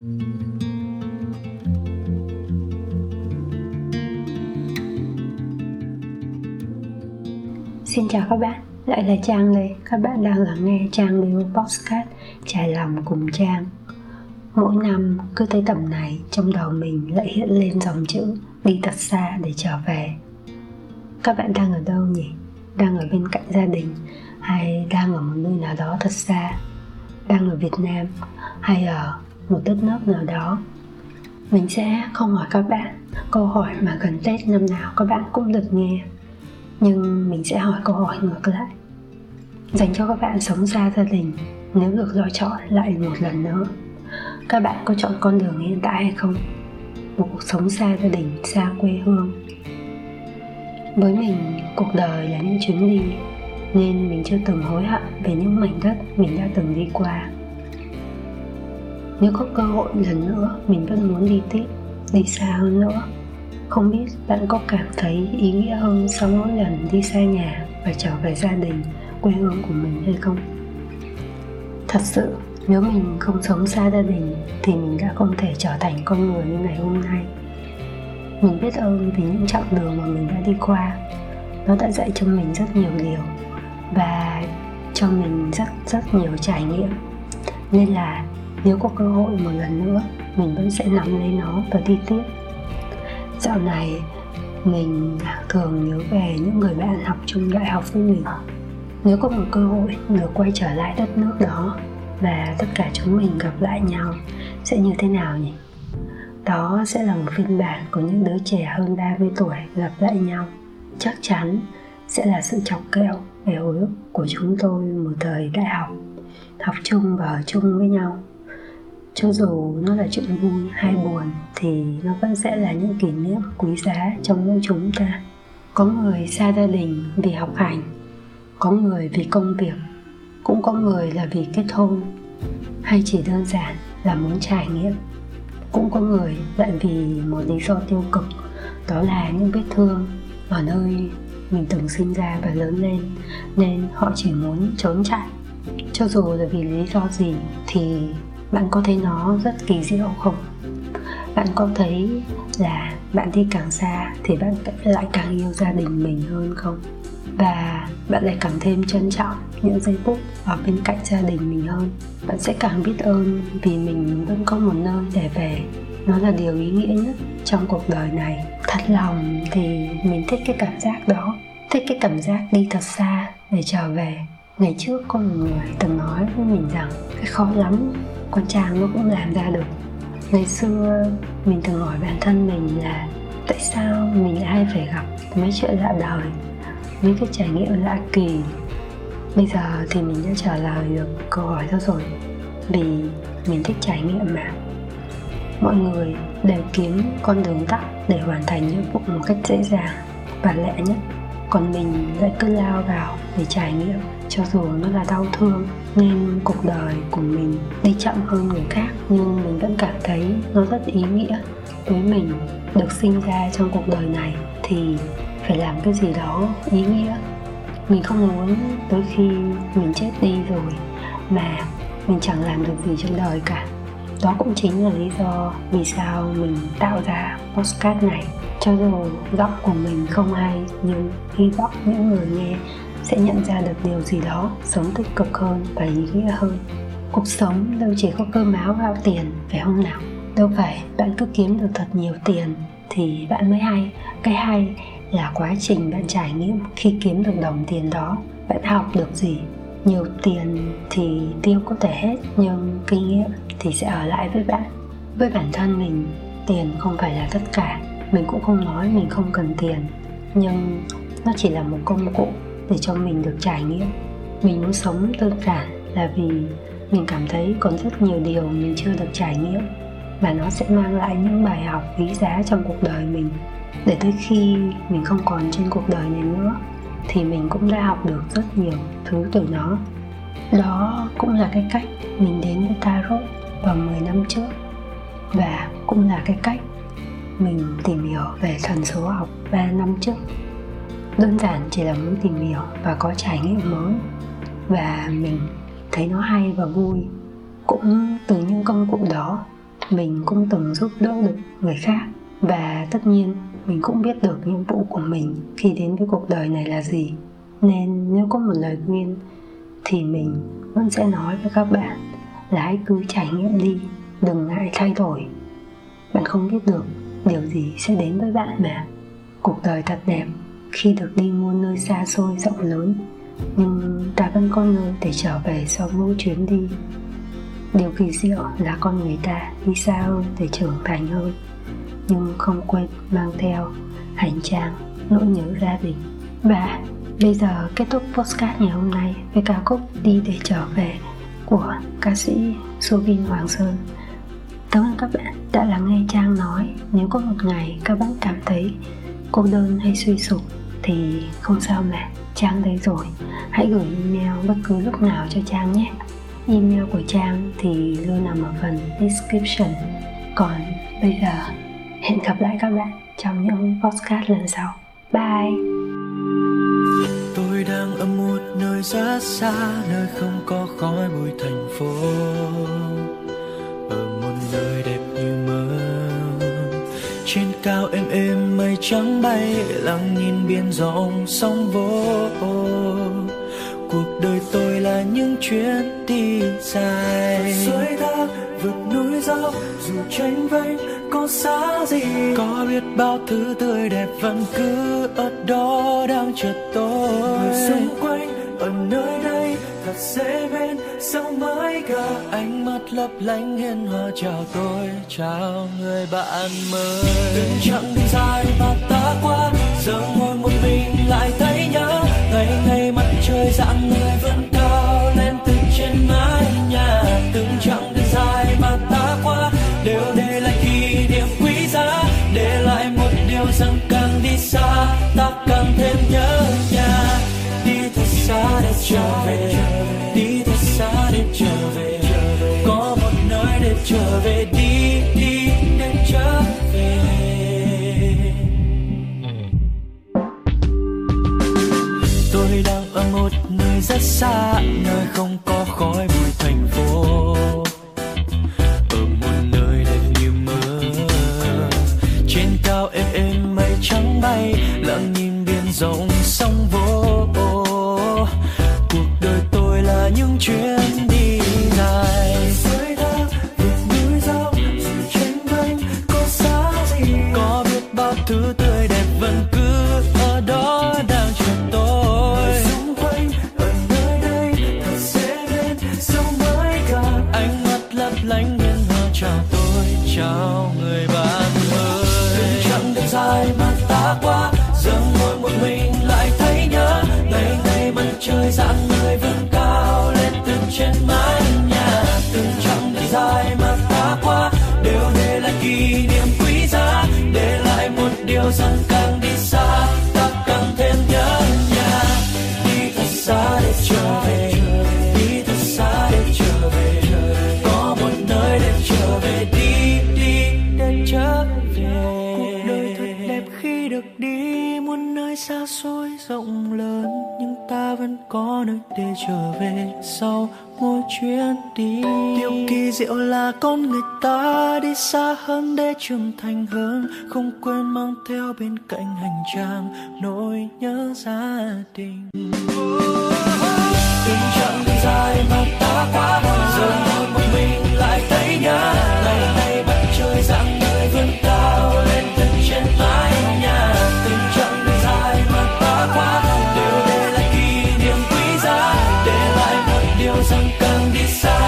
Xin chào các bạn, lại là Trang đây. Các bạn đang lắng nghe Trang Lưu Podcast Trải lòng cùng Trang. Mỗi năm cứ tới tầm này trong đầu mình lại hiện lên dòng chữ đi thật xa để trở về. Các bạn đang ở đâu nhỉ? Đang ở bên cạnh gia đình hay đang ở một nơi nào đó thật xa? Đang ở Việt Nam hay ở một đất nước nào đó? Mình sẽ không hỏi các bạn câu hỏi mà gần Tết năm nào các bạn cũng được nghe. Nhưng mình sẽ hỏi câu hỏi ngược lại, dành cho các bạn sống xa gia đình nếu được lựa chọn lại một lần nữa. Các bạn có chọn con đường hiện tại hay không? Một cuộc sống xa gia đình, xa quê hương. Với mình, cuộc đời là những chuyến đi, nên mình chưa từng hối hận về những mảnh đất mình đã từng đi qua nếu có cơ hội lần nữa mình vẫn muốn đi tiếp đi xa hơn nữa không biết bạn có cảm thấy ý nghĩa hơn sau mỗi lần đi xa nhà và trở về gia đình, quê hương của mình hay không? Thật sự, nếu mình không sống xa gia đình thì mình đã không thể trở thành con người như ngày hôm nay. Mình biết ơn vì những chặng đường mà mình đã đi qua. Nó đã dạy cho mình rất nhiều điều và cho mình rất rất nhiều trải nghiệm. Nên là nếu có cơ hội một lần nữa, mình vẫn sẽ nắm lấy nó và đi tiếp. Dạo này mình thường nhớ về những người bạn học chung đại học với mình. Nếu có một cơ hội được quay trở lại đất nước đó và tất cả chúng mình gặp lại nhau sẽ như thế nào nhỉ? Đó sẽ là một phiên bản của những đứa trẻ hơn 30 tuổi gặp lại nhau. Chắc chắn sẽ là sự chọc kẹo về hồi ức của chúng tôi một thời đại học học chung và ở chung với nhau cho dù nó là chuyện vui hay buồn thì nó vẫn sẽ là những kỷ niệm quý giá trong mỗi chúng ta. Có người xa gia đình vì học hành, có người vì công việc, cũng có người là vì kết hôn, hay chỉ đơn giản là muốn trải nghiệm. Cũng có người lại vì một lý do tiêu cực, đó là những vết thương ở nơi mình từng sinh ra và lớn lên, nên họ chỉ muốn trốn chạy. Cho dù là vì lý do gì thì bạn có thấy nó rất kỳ diệu không? Bạn có thấy là bạn đi càng xa thì bạn lại càng yêu gia đình mình hơn không? Và bạn lại càng thêm trân trọng những giây phút ở bên cạnh gia đình mình hơn. Bạn sẽ càng biết ơn vì mình vẫn có một nơi để về. Nó là điều ý nghĩa nhất trong cuộc đời này. Thật lòng thì mình thích cái cảm giác đó, thích cái cảm giác đi thật xa để trở về ngày trước có một người từng nói với mình rằng cái khó lắm, con chàng nó cũng làm ra được. Ngày xưa mình từng hỏi bản thân mình là tại sao mình lại phải gặp mấy chuyện lạ đời, mấy cái trải nghiệm lạ kỳ. Bây giờ thì mình đã trả lời được câu hỏi đó rồi, vì mình thích trải nghiệm mà. Mọi người đều kiếm con đường tắt để hoàn thành nhiệm vụ một cách dễ dàng và lẹ nhất. Còn mình lại cứ lao vào để trải nghiệm cho dù nó là đau thương nên cuộc đời của mình đi chậm hơn người khác, nhưng mình vẫn cảm thấy nó rất ý nghĩa. Với mình được sinh ra trong cuộc đời này thì phải làm cái gì đó ý nghĩa. Mình không muốn tới khi mình chết đi rồi mà mình chẳng làm được gì trong đời cả. Đó cũng chính là lý do vì sao mình tạo ra postcard này. Cho dù giọng của mình không hay, nhưng hy vọng những người nghe sẽ nhận ra được điều gì đó sống tích cực hơn và ý nghĩa hơn. Cuộc sống đâu chỉ có cơm áo gạo tiền, phải không nào? Đâu phải bạn cứ kiếm được thật nhiều tiền thì bạn mới hay. Cái hay là quá trình bạn trải nghiệm khi kiếm được đồng tiền đó, bạn học được gì? Nhiều tiền thì tiêu có thể hết, nhưng kinh nghiệm thì sẽ ở lại với bạn. Với bản thân mình, tiền không phải là tất cả. Mình cũng không nói mình không cần tiền, nhưng nó chỉ là một công cụ để cho mình được trải nghiệm. Mình muốn sống đơn giản là vì mình cảm thấy còn rất nhiều điều mình chưa được trải nghiệm. Và nó sẽ mang lại những bài học, quý giá trong cuộc đời mình. Để tới khi mình không còn trên cuộc đời này nữa, thì mình cũng đã học được rất nhiều thứ từ nó. Đó cũng là cái cách mình đến với tarot vào 10 năm trước. Và cũng là cái cách mình tìm hiểu về thần số học 3 năm trước đơn giản chỉ là muốn tìm hiểu và có trải nghiệm mới. Và mình thấy nó hay và vui. Cũng từ những công cụ đó, mình cũng từng giúp đỡ được người khác. Và tất nhiên, mình cũng biết được nhiệm vụ của mình khi đến với cuộc đời này là gì. Nên nếu có một lời khuyên, thì mình vẫn sẽ nói với các bạn là hãy cứ trải nghiệm đi, đừng ngại thay đổi. Bạn không biết được điều gì sẽ đến với bạn mà. Cuộc đời thật đẹp khi được đi muôn nơi xa xôi rộng lớn, nhưng ta vẫn có nơi để trở về sau mỗi chuyến đi. Điều kỳ diệu là con người ta đi xa hơn để trưởng thành hơn, nhưng không quên mang theo hành trang, nỗi nhớ gia đình. Và bây giờ kết thúc postcard ngày hôm nay với ca khúc đi để trở về của ca sĩ Sovin Hoàng Sơn. Cảm ơn các bạn đã lắng nghe Trang nói. Nếu có một ngày các bạn cảm thấy cô đơn hay suy sụp thì không sao mà. Trang đây rồi. Hãy gửi email bất cứ lúc nào cho Trang nhé. Email của Trang thì luôn nằm ở phần description. Còn bây giờ, hẹn gặp lại các bạn trong những podcast lần sau. Bye! Tôi đang ở một nơi rất xa, Nơi không có khói bụi thành phố. Trắng bay Lặng nhìn biển rộng sóng vỗ cuộc đời tôi là những chuyến đi dài. Suối thác vượt núi dốc dù tranh vênh có xa gì. Có biết bao thứ tươi đẹp vẫn cứ ở đó đang chờ tôi. Người xung quanh ở nơi đây thật dễ bên sao mới gặp ánh mắt lấp lánh hiền hòa chào tôi chào người bạn mới. Từng chặng càng thêm nhớ nhà. Đi thật xa để trở về. Đi thật xa để trở về. Có một nơi để trở về. Đi đi, để trở về. Tôi đang ở một nơi rất xa, nơi không có khói bụi thành phố. Ở một nơi đẹp như mơ. Trên trắng bay rộng sóng vỗ cuộc đời tôi là những chuyến đi dài. Núi có gì. Có biết bao thứ tươi đẹp vẫn cứ ở đó đang chờ tôi. Ở nơi đây, thật dễ bên ánh mắt lấp lánh hiền hòa chào tôi, chào người bạn mới. Đừng chặng đường dài mà ta qua giờ mình lại thấy nhớ. Ngày ngày mặt trời dạng người vươn cao lên từ trên mái nhà. Từng chặng đường dài mà ta qua, đều để lại kỷ niệm quý giá. Để lại một điều rằng càng đi muôn nơi xa xôi, rộng lớn, nhưng ta vẫn có nơi để trở về sau mỗi chuyến đi. Điều kỳ diệu là con người ta đi xa hơn để trưởng thành hơn, không quên mang theo bên cạnh hành trang nỗi nhớ gia đình. Deus, um canguçal.